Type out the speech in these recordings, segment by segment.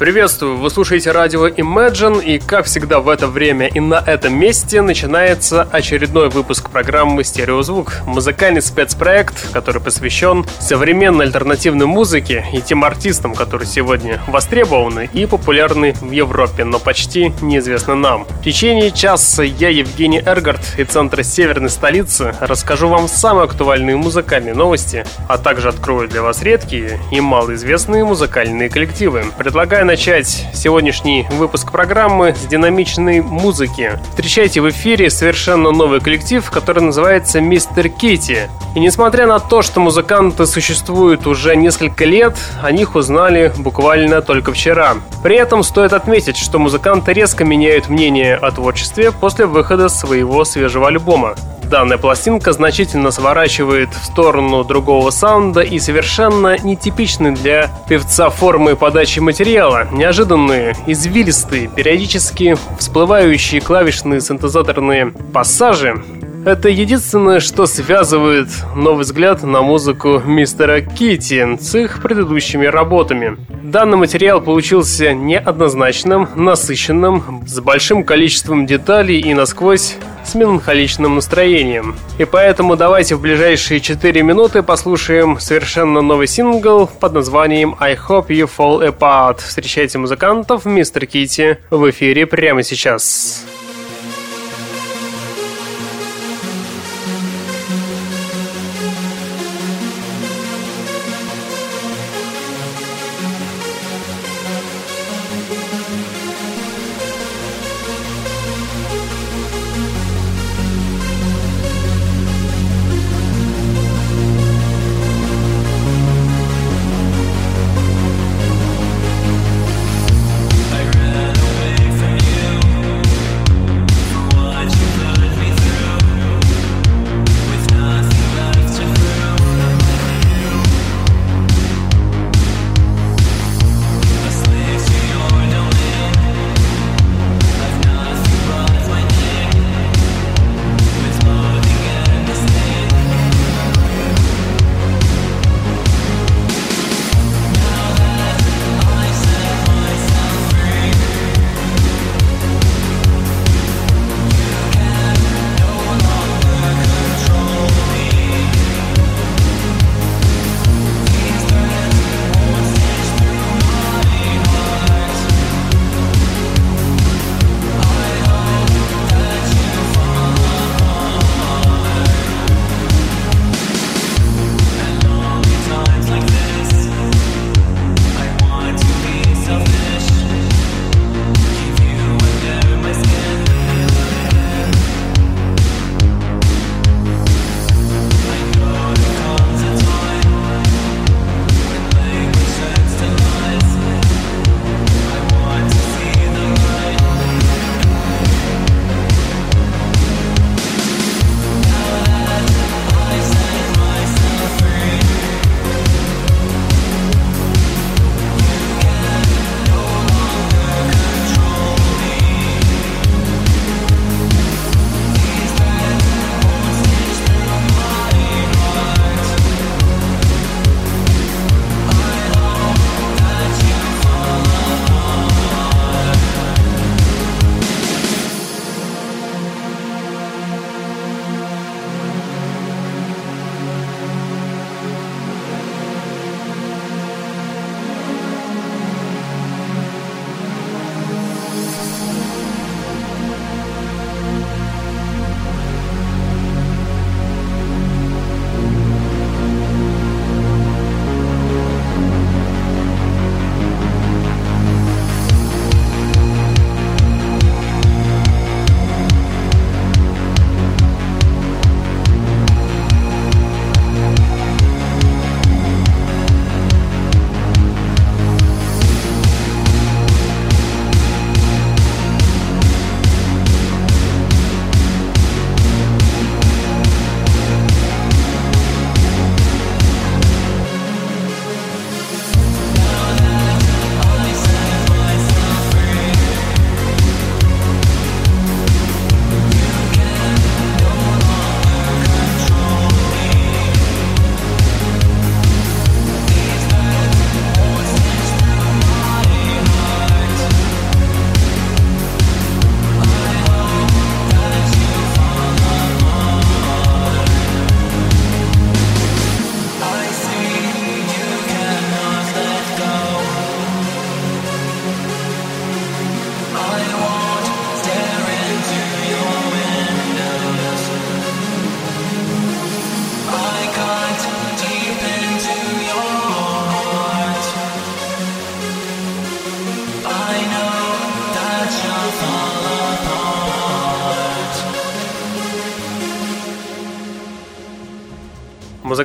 Приветствую, вы слушаете радио Imagine, и как всегда в это время и на этом месте начинается очередной выпуск программы «Стереозвук». Музыкальный спецпроект, который посвящен современной альтернативной музыке и тем артистам, которые сегодня востребованы и популярны в Европе, но почти неизвестны нам. В течение часа я, Евгений Эргард, из центра северной столицы, расскажу вам самые актуальные музыкальные новости, а также открою для вас редкие и малоизвестные музыкальные коллективы. Предлагаю начать сегодняшний выпуск программы с динамичной музыки. Встречайте в эфире совершенно новый коллектив, который называется Мистер Кити. И несмотря на то, что музыканты существуют уже несколько лет, о них узнали буквально только вчера. При этом стоит отметить, что музыканты резко меняют мнение о творчестве после выхода своего свежего альбома. Данная пластинка значительно сворачивает в сторону другого саунда и совершенно нетипичны для певца формы подачи материала. Неожиданные, извилистые, периодически всплывающие клавишные синтезаторные пассажи это единственное, что связывает новый взгляд на музыку мистера Кити с их предыдущими работами. Данный материал получился неоднозначным, насыщенным, с большим количеством деталей и насквозь с меланхоличным настроением. И поэтому давайте в ближайшие 4 минуты послушаем совершенно новый сингл под названием I Hope You Fall Apart. Встречайте музыкантов Мистер Кити в эфире прямо сейчас.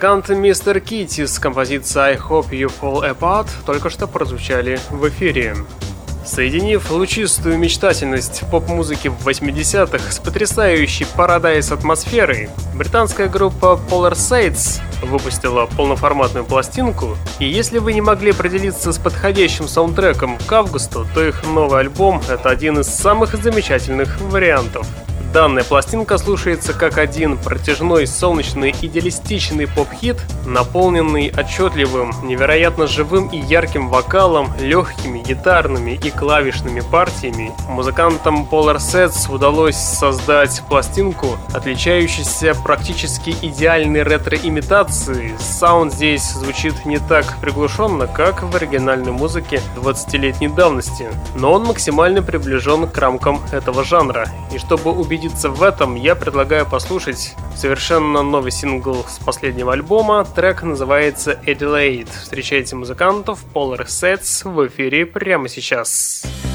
Музыканты Мистер Китти с композицией I Hope You Fall Apart только что прозвучали в эфире. Соединив лучистую мечтательность поп-музыки в 80-х с потрясающей парадайз атмосферой, британская группа Polar Saints выпустила полноформатную пластинку, и если вы не могли определиться с подходящим саундтреком к августу, то их новый альбом — это один из самых замечательных вариантов. Данная пластинка слушается как один протяжной, солнечный, идеалистичный поп-хит, наполненный отчетливым, невероятно живым и ярким вокалом, легкими гитарными и клавишными партиями. Музыкантам Polar Sets удалось создать пластинку, отличающуюся практически идеальной ретро-имитацией. Саунд здесь звучит не так приглушенно, как в оригинальной музыке 20-летней давности, но он максимально приближен к рамкам этого жанра. И чтобы убедиться убедиться в этом, я предлагаю послушать совершенно новый сингл с последнего альбома. Трек называется Adelaide. Встречайте музыкантов Polar Sets в эфире прямо сейчас. Сейчас.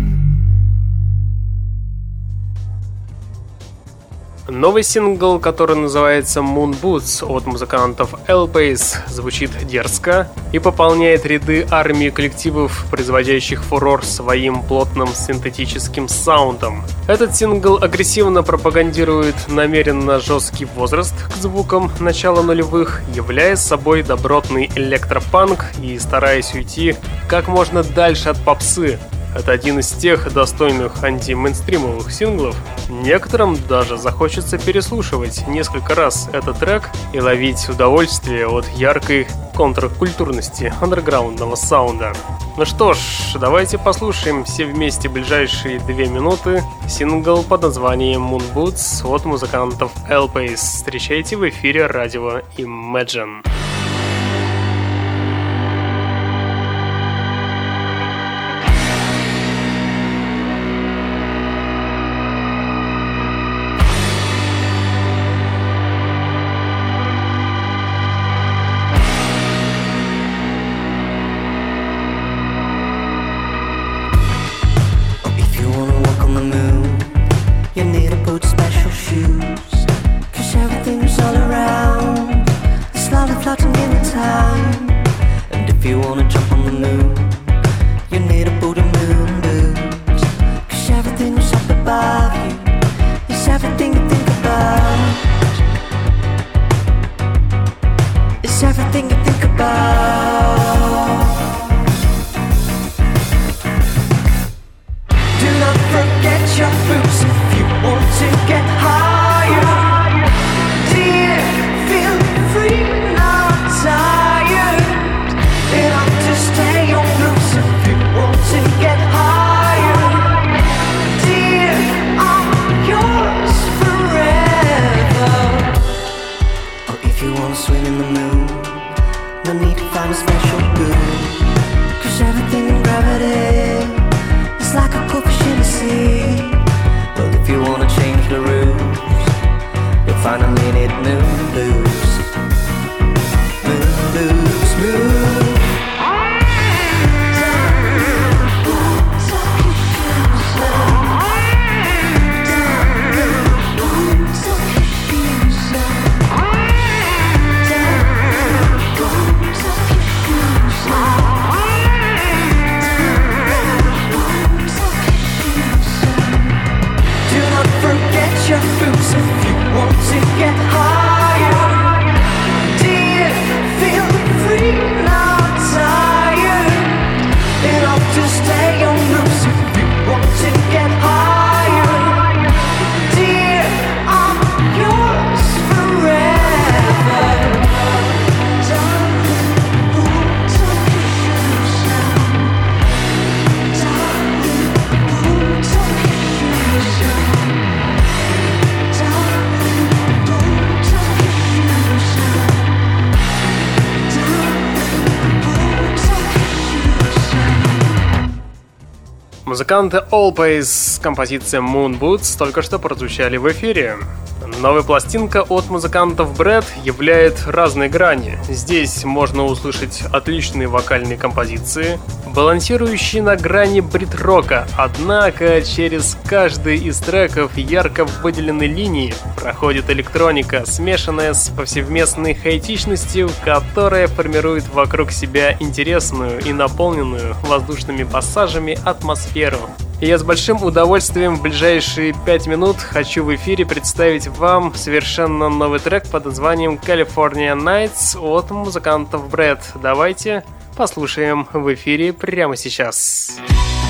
Новый сингл, который называется Moon Boots от музыкантов L-Base, звучит дерзко и пополняет ряды армии коллективов, производящих фурор своим плотным синтетическим саундом. Этот сингл агрессивно пропагандирует намеренно жесткий возраст к звукам начала нулевых, являя собой добротный электропанк и стараясь уйти как можно дальше от попсы, это один из тех достойных анти-мейнстримовых синглов. Некоторым даже захочется переслушивать несколько раз этот трек и ловить удовольствие от яркой контркультурности андерграундного саунда. Ну что ж, давайте послушаем все вместе ближайшие две минуты сингл под названием Moon Boots от музыкантов L-Pace. Встречайте в эфире радио Imagine. Музыканты Always с композицией Moon Boots только что прозвучали в эфире. Новая пластинка от музыкантов Брэд являет разные грани. Здесь можно услышать отличные вокальные композиции, балансирующие на грани брит-рока, однако через каждый из треков ярко выделенной линии проходит электроника, смешанная с повсеместной хаотичностью, которая формирует вокруг себя интересную и наполненную воздушными пассажами атмосферу. И я с большим удовольствием в ближайшие пять минут хочу в эфире представить вам совершенно новый трек под названием California Nights от музыкантов Брэд. Давайте послушаем в эфире прямо сейчас. Сейчас.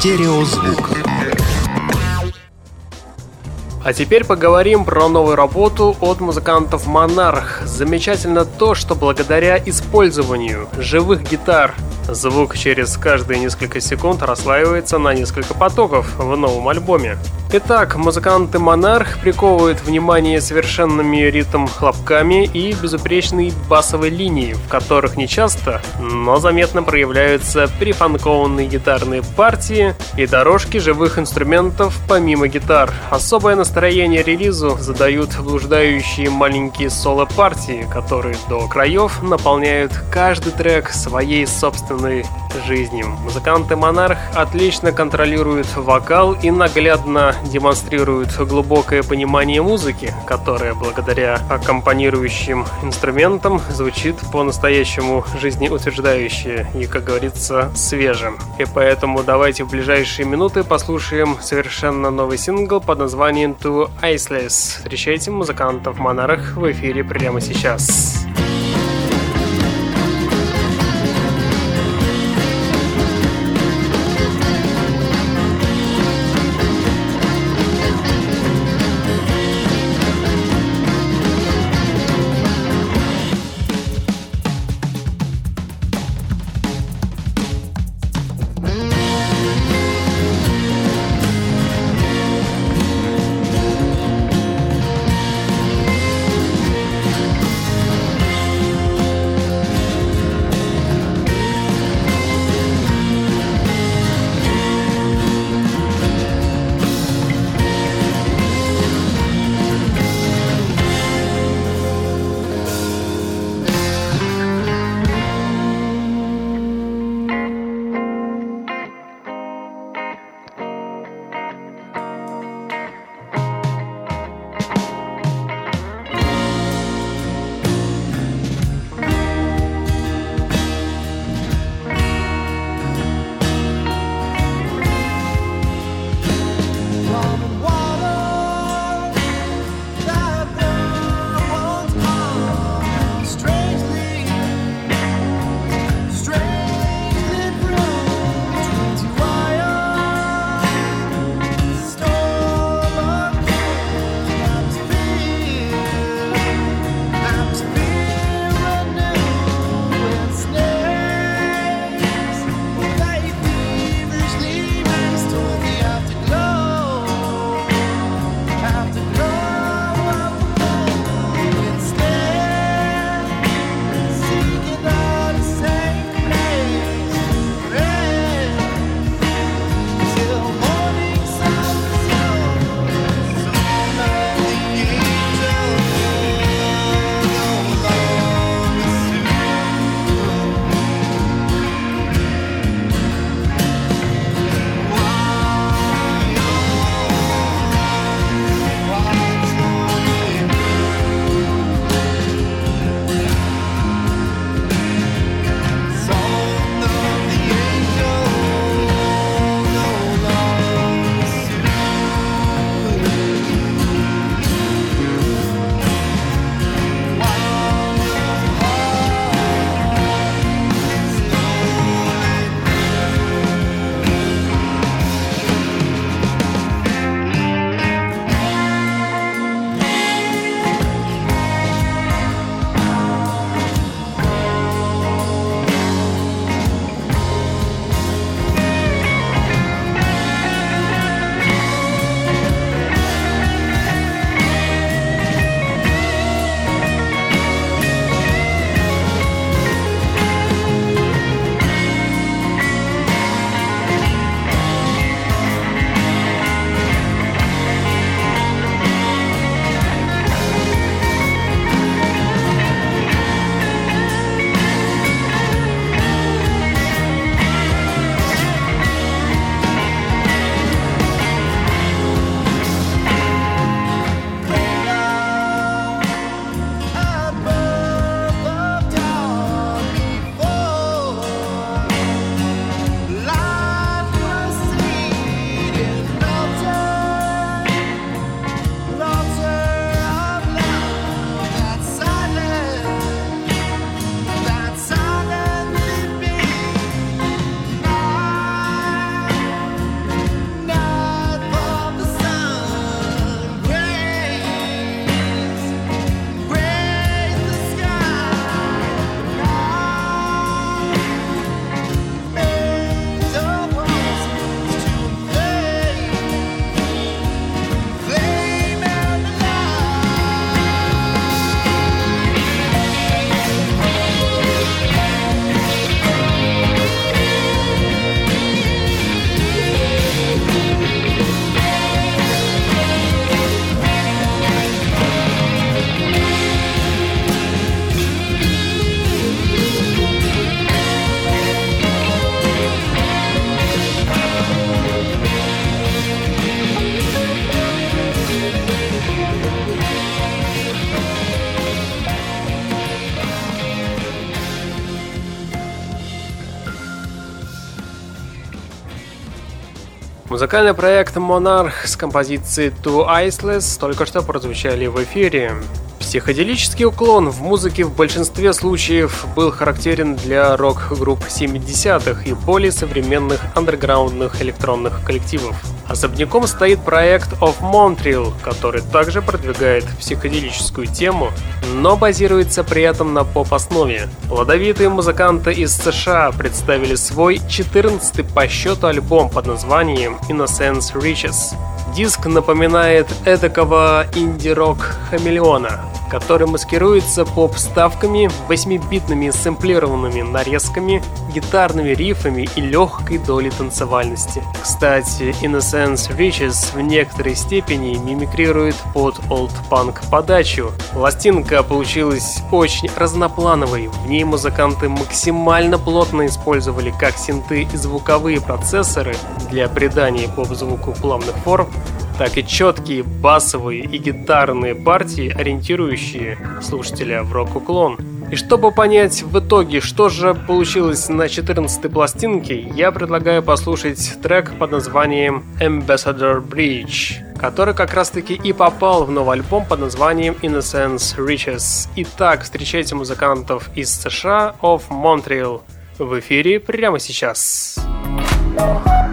Стереозвук. А теперь поговорим про новую работу от музыкантов Monarch. Замечательно то, что благодаря использованию живых гитар Звук через каждые несколько секунд расслаивается на несколько потоков в новом альбоме. Итак, музыканты Монарх приковывают внимание совершенными ритм хлопками и безупречной басовой линией, в которых не часто, но заметно проявляются прифанкованные гитарные партии и дорожки живых инструментов помимо гитар. Особое настроение релизу задают блуждающие маленькие соло-партии, которые до краев наполняют каждый трек своей собственной жизнью. Музыканты Монарх отлично контролируют вокал и наглядно демонстрируют глубокое понимание музыки, которая благодаря аккомпанирующим инструментам звучит по-настоящему жизнеутверждающе и, как говорится, свежим. И поэтому давайте в ближайшие минуты послушаем совершенно новый сингл под названием To Iceless. Встречайте музыкантов Монарх в эфире прямо сейчас. Музыкальный проект Monarch с композицией Two Iceless только что прозвучали в эфире. Психоделический уклон в музыке в большинстве случаев был характерен для рок-групп 70-х и более современных андерграундных электронных коллективов. Особняком стоит проект Of Montreal, который также продвигает психоделическую тему, но базируется при этом на поп-основе. Плодовитые музыканты из США представили свой 14-й по счету альбом под названием Innocence Riches. Диск напоминает эдакого инди-рок хамелеона, который маскируется поп-ставками, 8-битными сэмплированными нарезками, гитарными рифами и легкой долей танцевальности. Кстати, Innocence Riches в некоторой степени мимикрирует под олд-панк подачу. Пластинка получилась очень разноплановой, в ней музыканты максимально плотно использовали как синты и звуковые процессоры для придания поп-звуку плавных форм, так и четкие басовые и гитарные партии, ориентирующие слушателя в рок-уклон. И чтобы понять в итоге, что же получилось на 14-й пластинке, я предлагаю послушать трек под названием Ambassador Bridge, который как раз таки и попал в новый альбом под названием Innocence Riches. Итак, встречайте музыкантов из США of Montreal в эфире прямо сейчас. Thank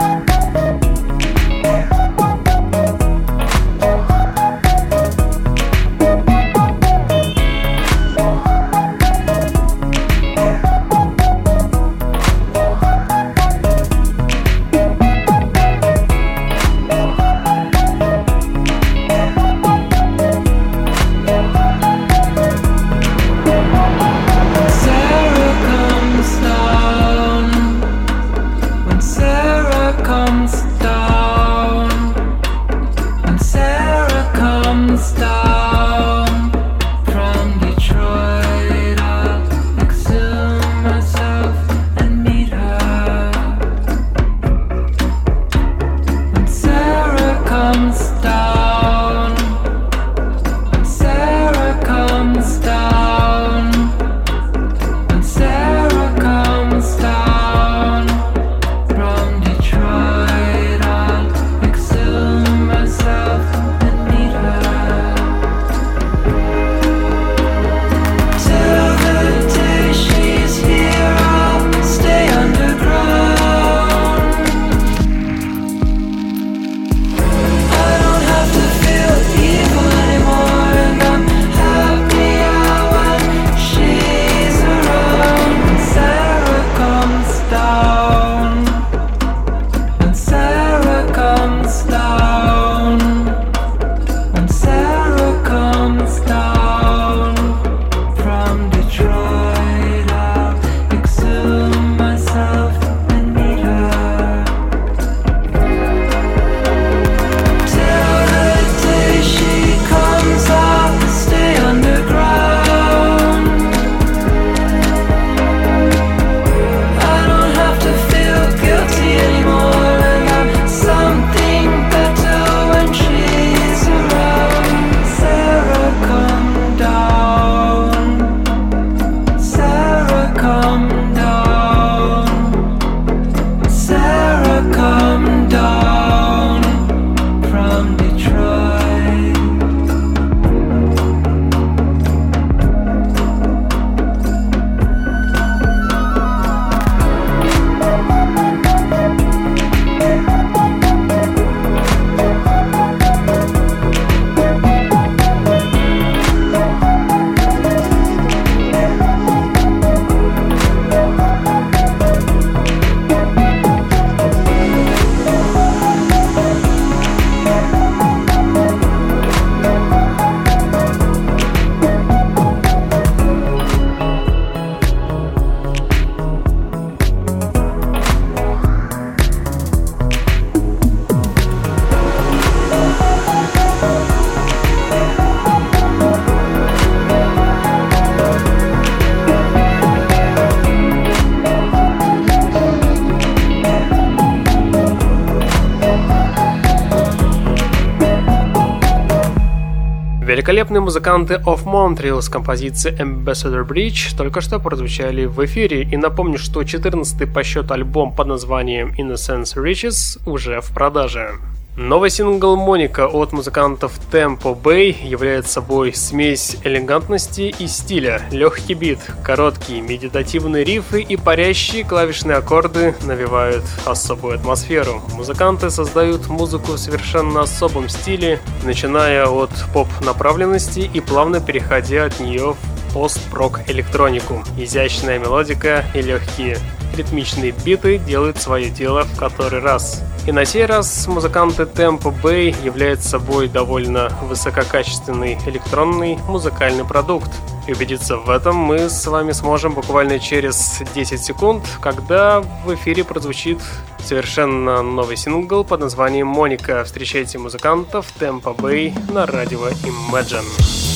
Великолепные музыканты of Montreal с композицией Ambassador Bridge только что прозвучали в эфире, и напомню, что 14-й по счету альбом под названием Innocence Riches уже в продаже. Новый сингл «Моника» от музыкантов Tempo Bay является собой смесь элегантности и стиля. Легкий бит, короткие медитативные рифы и парящие клавишные аккорды навевают особую атмосферу. Музыканты создают музыку в совершенно особом стиле, начиная от поп-направленности и плавно переходя от нее в пост-прок электронику. Изящная мелодика и легкие ритмичные биты делают свое дело в который раз. И на сей раз музыканты Tempo Bay являются собой довольно высококачественный электронный музыкальный продукт. И убедиться в этом мы с вами сможем буквально через 10 секунд, когда в эфире прозвучит совершенно новый сингл под названием «Моника». Встречайте музыкантов Tempo Bay на радио Imagine.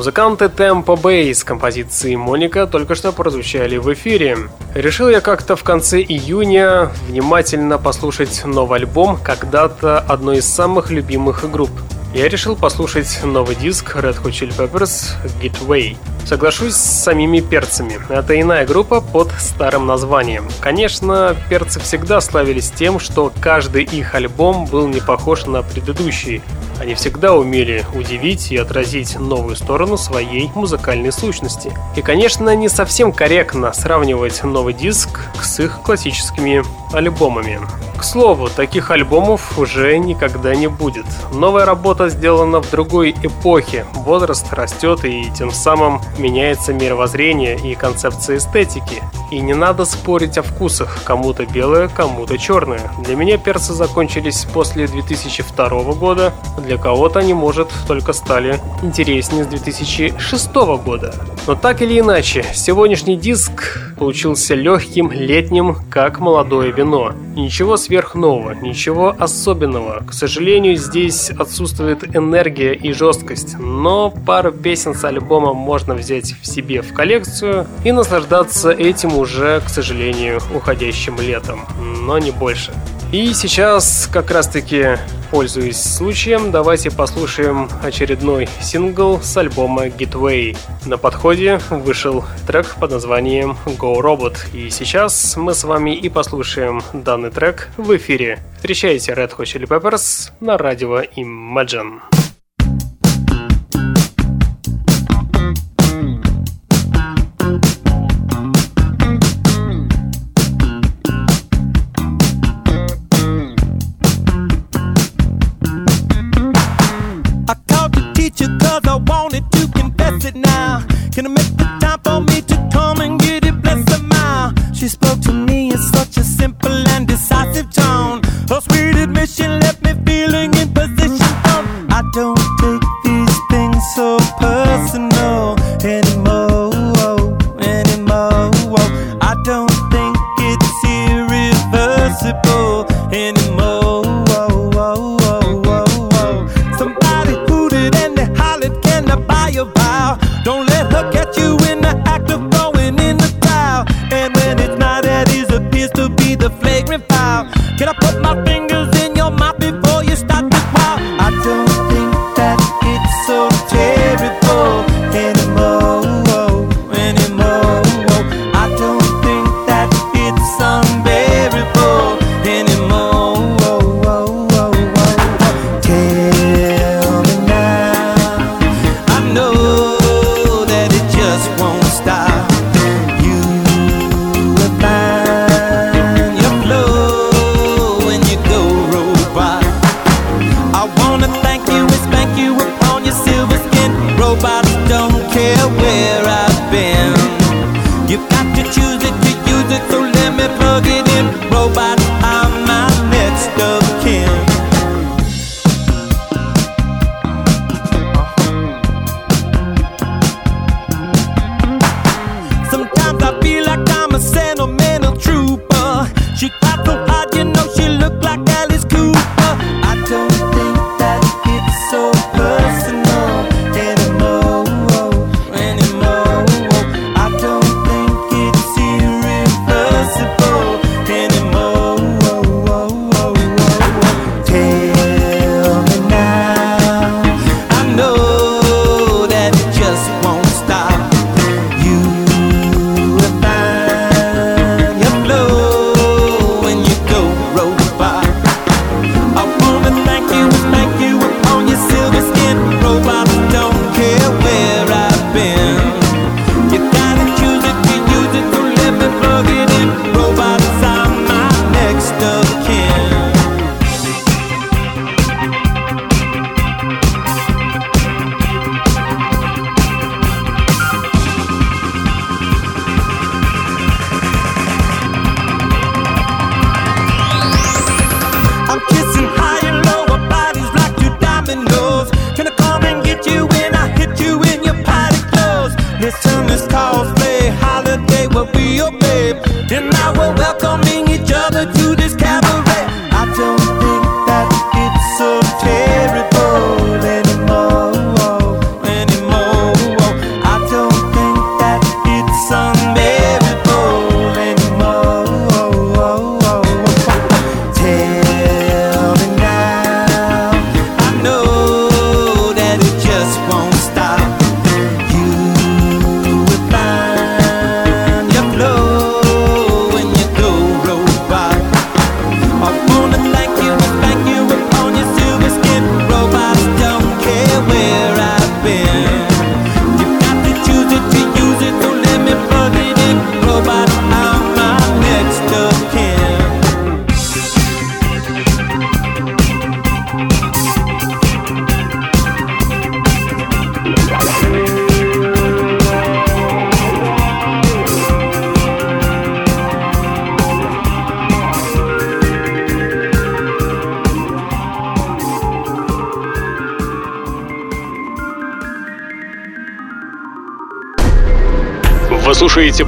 Музыканты Tempo Bay с композицией «Моника» только что прозвучали в эфире. Решил я как-то в конце июня внимательно послушать новый альбом когда-то одной из самых любимых групп я решил послушать новый диск Red Hot Chili Peppers Gateway. Соглашусь с самими перцами. Это иная группа под старым названием. Конечно, перцы всегда славились тем, что каждый их альбом был не похож на предыдущий. Они всегда умели удивить и отразить новую сторону своей музыкальной сущности. И, конечно, не совсем корректно сравнивать новый диск с их классическими альбомами. К слову, таких альбомов уже никогда не будет. Новая работа сделана в другой эпохе. Возраст растет и тем самым меняется мировоззрение и концепция эстетики. И не надо спорить о вкусах, кому-то белое, кому-то черное. Для меня перцы закончились после 2002 года, для кого-то они, может, только стали интереснее с 2006 года. Но так или иначе, сегодняшний диск получился легким, летним, как молодое вино. Ничего сверхнового, ничего особенного. К сожалению, здесь отсутствует энергия и жесткость, но пару песен с альбома можно взять в себе в коллекцию и наслаждаться этим уже, к сожалению, уходящим летом, но не больше. И сейчас как раз таки Пользуясь случаем, давайте послушаем очередной сингл с альбома Gateway. На подходе вышел трек под названием Go Robot. И сейчас мы с вами и послушаем данный трек в эфире. Встречайте Red Hot Chili Peppers на радио Imagine.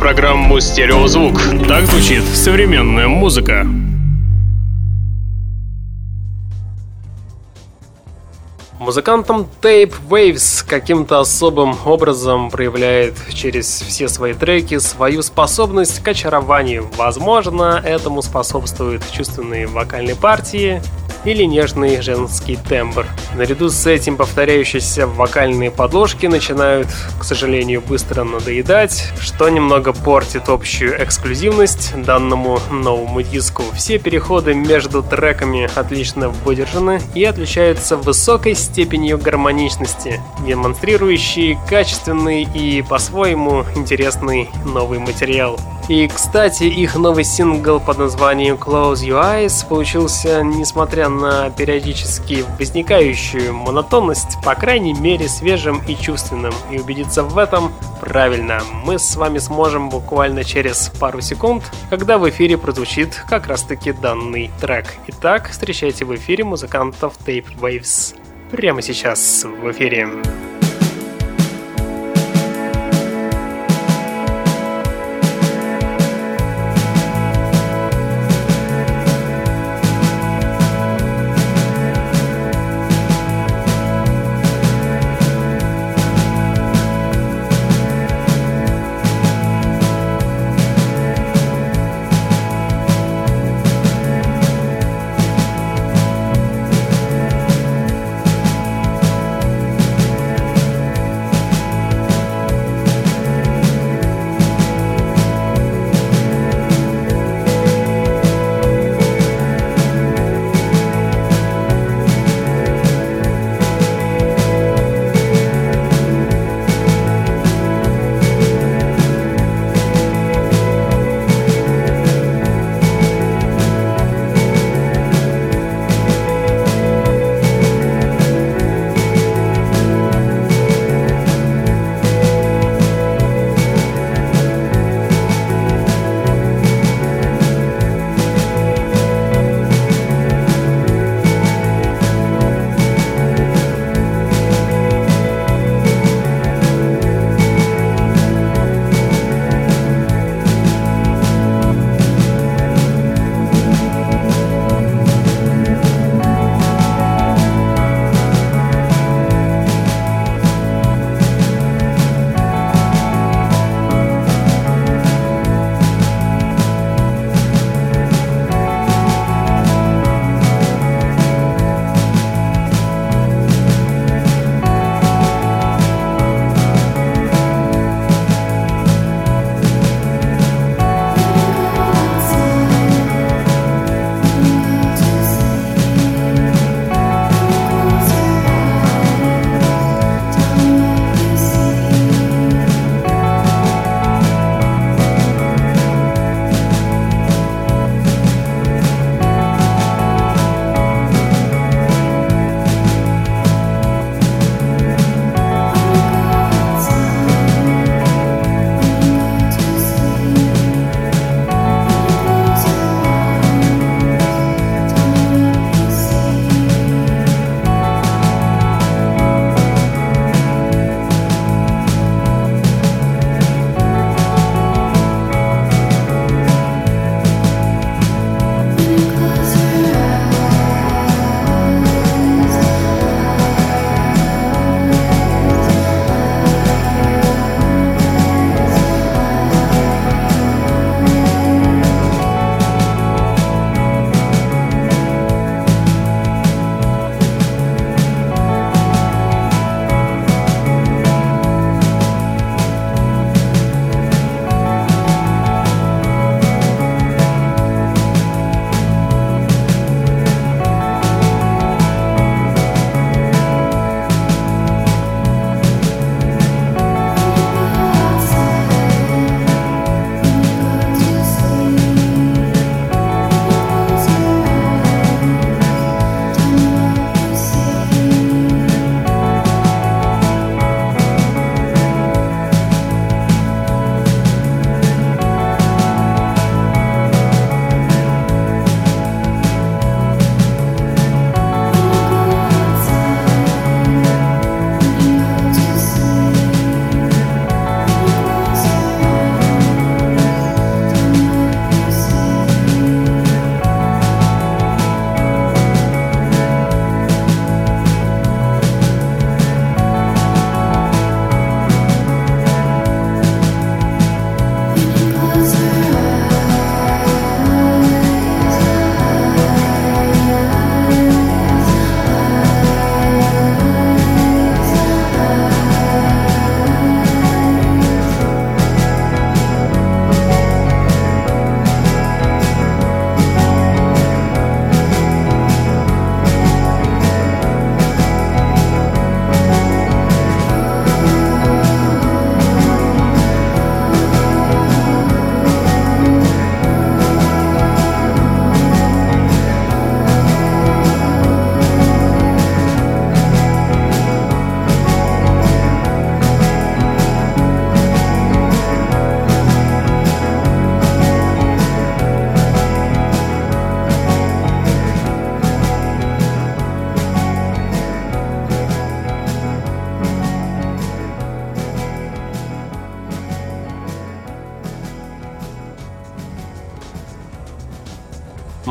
Программу «Стереозвук». Так звучит современная музыка. Музыкантом Tape Waves каким-то особым образом проявляет через все свои треки свою способность к очарованию. Возможно, этому способствуют чувственные вокальные партии, или нежный женский тембр. Наряду с этим повторяющиеся вокальные подложки начинают, к сожалению, быстро надоедать, что немного портит общую эксклюзивность данному новому диску. Все переходы между треками отлично выдержаны и отличаются высокой степенью гармоничности, демонстрирующие качественный и по-своему интересный новый материал. И, кстати, их новый сингл под названием Close Your Eyes получился, несмотря на периодически возникающую монотонность, по крайней мере свежим и чувственным. И убедиться в этом правильно мы с вами сможем буквально через пару секунд, когда в эфире прозвучит как раз таки данный трек. Итак, встречайте в эфире музыкантов Tape Waves. Прямо сейчас в эфире.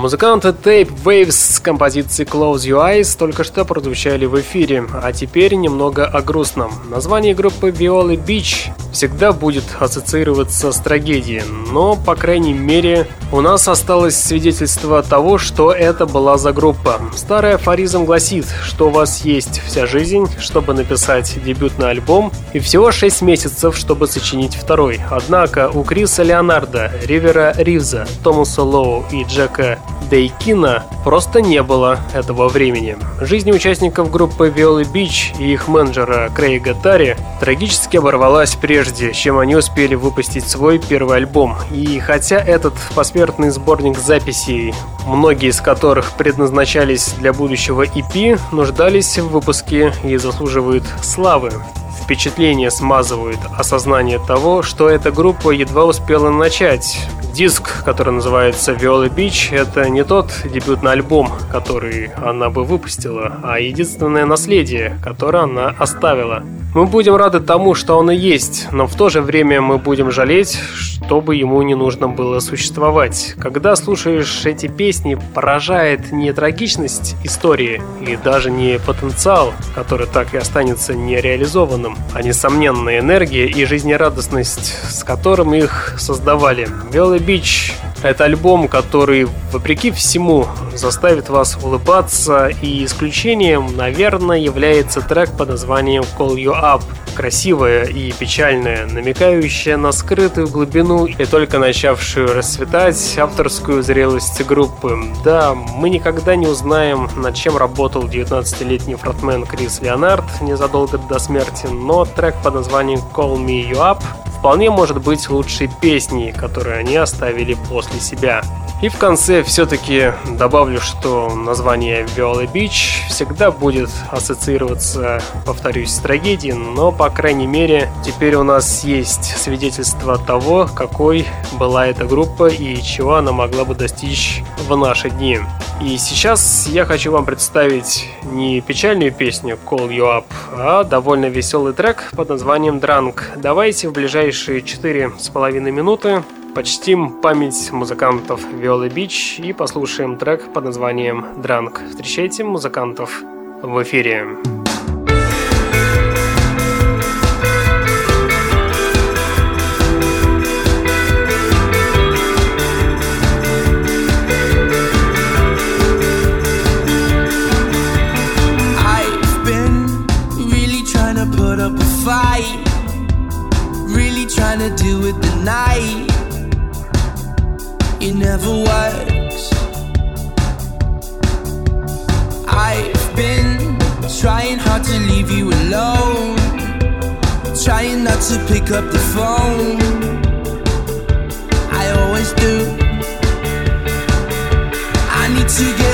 Музыканты Tape Waves с композицией Close Your Eyes только что прозвучали в эфире, а теперь немного о грустном. Название группы Viola Beach всегда будет ассоциироваться с трагедией, но, по крайней мере, у нас осталось свидетельство того, что это была за группа. Старый афоризм гласит, что у вас есть вся жизнь, чтобы написать дебютный альбом, и всего 6 месяцев, чтобы сочинить второй. Однако у Криса Леонарда, Ривера Ривза, Томаса Лоу и Джека Дейкина просто не было этого времени. Жизнь участников группы Viola Beach и их менеджера Крейга Тари трагически оборвалась прежде, чем они успели выпустить свой первый альбом. И хотя этот посмертный сборник записей, многие из которых предназначались для будущего EP, нуждались в выпуске и заслуживают славы впечатление смазывает осознание того, что эта группа едва успела начать. Диск, который называется Viola Beach, это не тот дебютный альбом, который она бы выпустила, а единственное наследие, которое она оставила. Мы будем рады тому, что он есть, но в то же время мы будем жалеть, чтобы ему не нужно было существовать. Когда слушаешь эти песни, поражает не трагичность истории и даже не потенциал, который так и останется нереализованным, а несомненная энергия и жизнерадостность, с которым их создавали. Белый Бич это альбом, который, вопреки всему, заставит вас улыбаться, и исключением, наверное, является трек под названием Call You Up. Красивая и печальная, намекающая на скрытую глубину и только начавшую расцветать авторскую зрелость группы. Да, мы никогда не узнаем, над чем работал 19-летний фронтмен Крис Леонард незадолго до смерти, но трек под названием Call Me You Up вполне может быть лучшей песней, которую они оставили после себя. И в конце все-таки добавлю, что название Viola Beach всегда будет ассоциироваться, повторюсь, с трагедией, но, по крайней мере, теперь у нас есть свидетельство того, какой была эта группа и чего она могла бы достичь в наши дни. И сейчас я хочу вам представить не печальную песню Call You Up, а довольно веселый трек под названием Drunk. Давайте в ближайшие с половиной минуты Почтим память музыкантов Виолы Бич и послушаем трек под названием «Дранк». Встречайте музыкантов в эфире. Trying to deal with the night it never works. I've been trying hard to leave you alone, trying not to pick up the phone. I always do. I need to get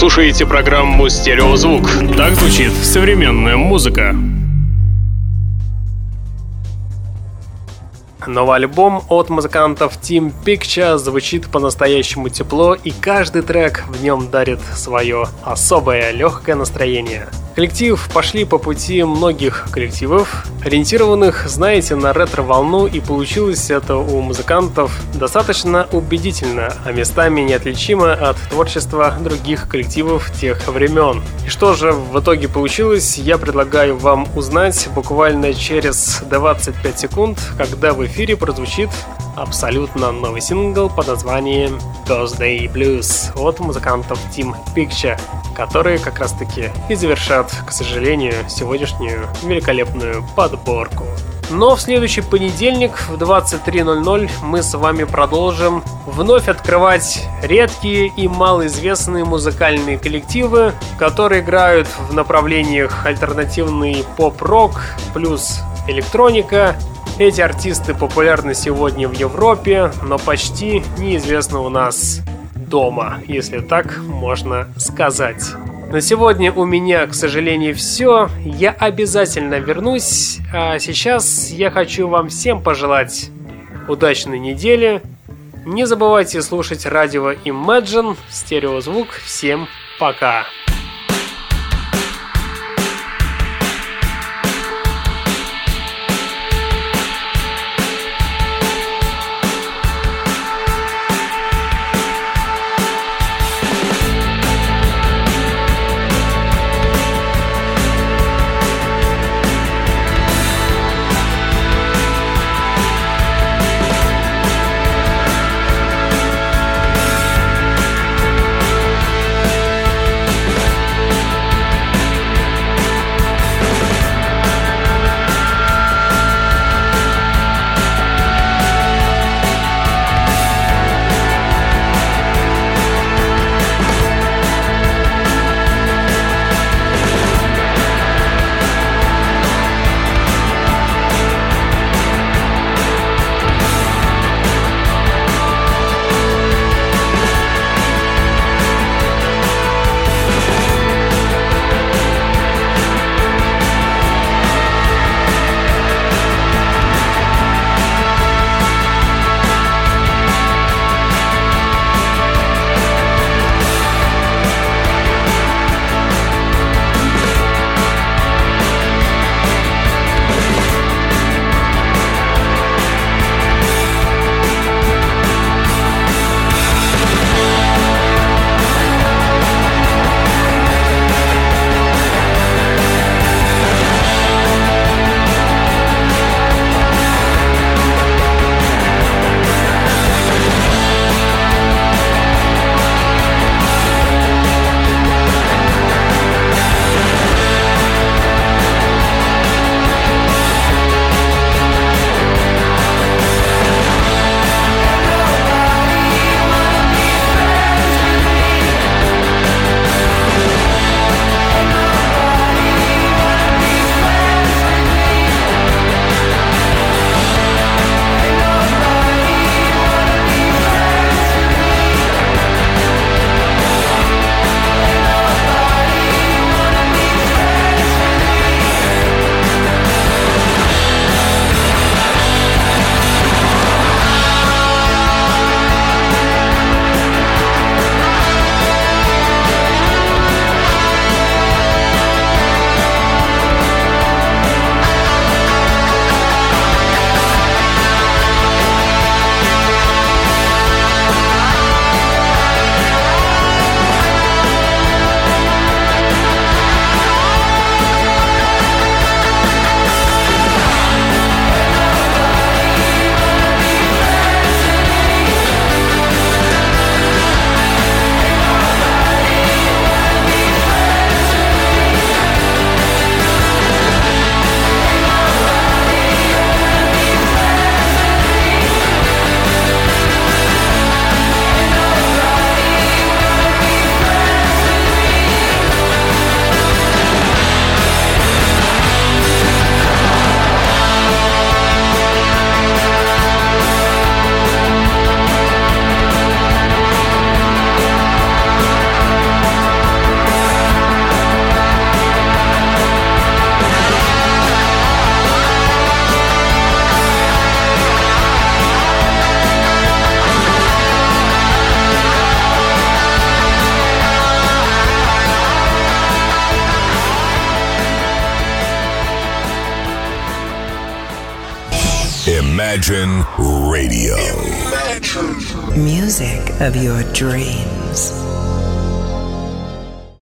слушаете программу «Стереозвук». Так звучит современная музыка. Новый альбом от музыкантов Team Picture звучит по-настоящему тепло, и каждый трек в нем дарит свое особое легкое настроение. Коллектив пошли по пути многих коллективов, ориентированных, знаете, на ретро-волну, и получилось это у музыкантов достаточно убедительно, а местами неотличимо от творчества других коллективов тех времен. И что же в итоге получилось, я предлагаю вам узнать буквально через 25 секунд, когда в эфире прозвучит абсолютно новый сингл под названием Thursday Blues от музыкантов Team Picture которые как раз таки и завершат, к сожалению, сегодняшнюю великолепную подборку. Но в следующий понедельник в 23.00 мы с вами продолжим вновь открывать редкие и малоизвестные музыкальные коллективы, которые играют в направлениях альтернативный поп-рок плюс электроника. Эти артисты популярны сегодня в Европе, но почти неизвестны у нас дома, если так можно сказать. На сегодня у меня, к сожалению, все. Я обязательно вернусь. А сейчас я хочу вам всем пожелать удачной недели. Не забывайте слушать радио Imagine, стереозвук. Всем пока! victory.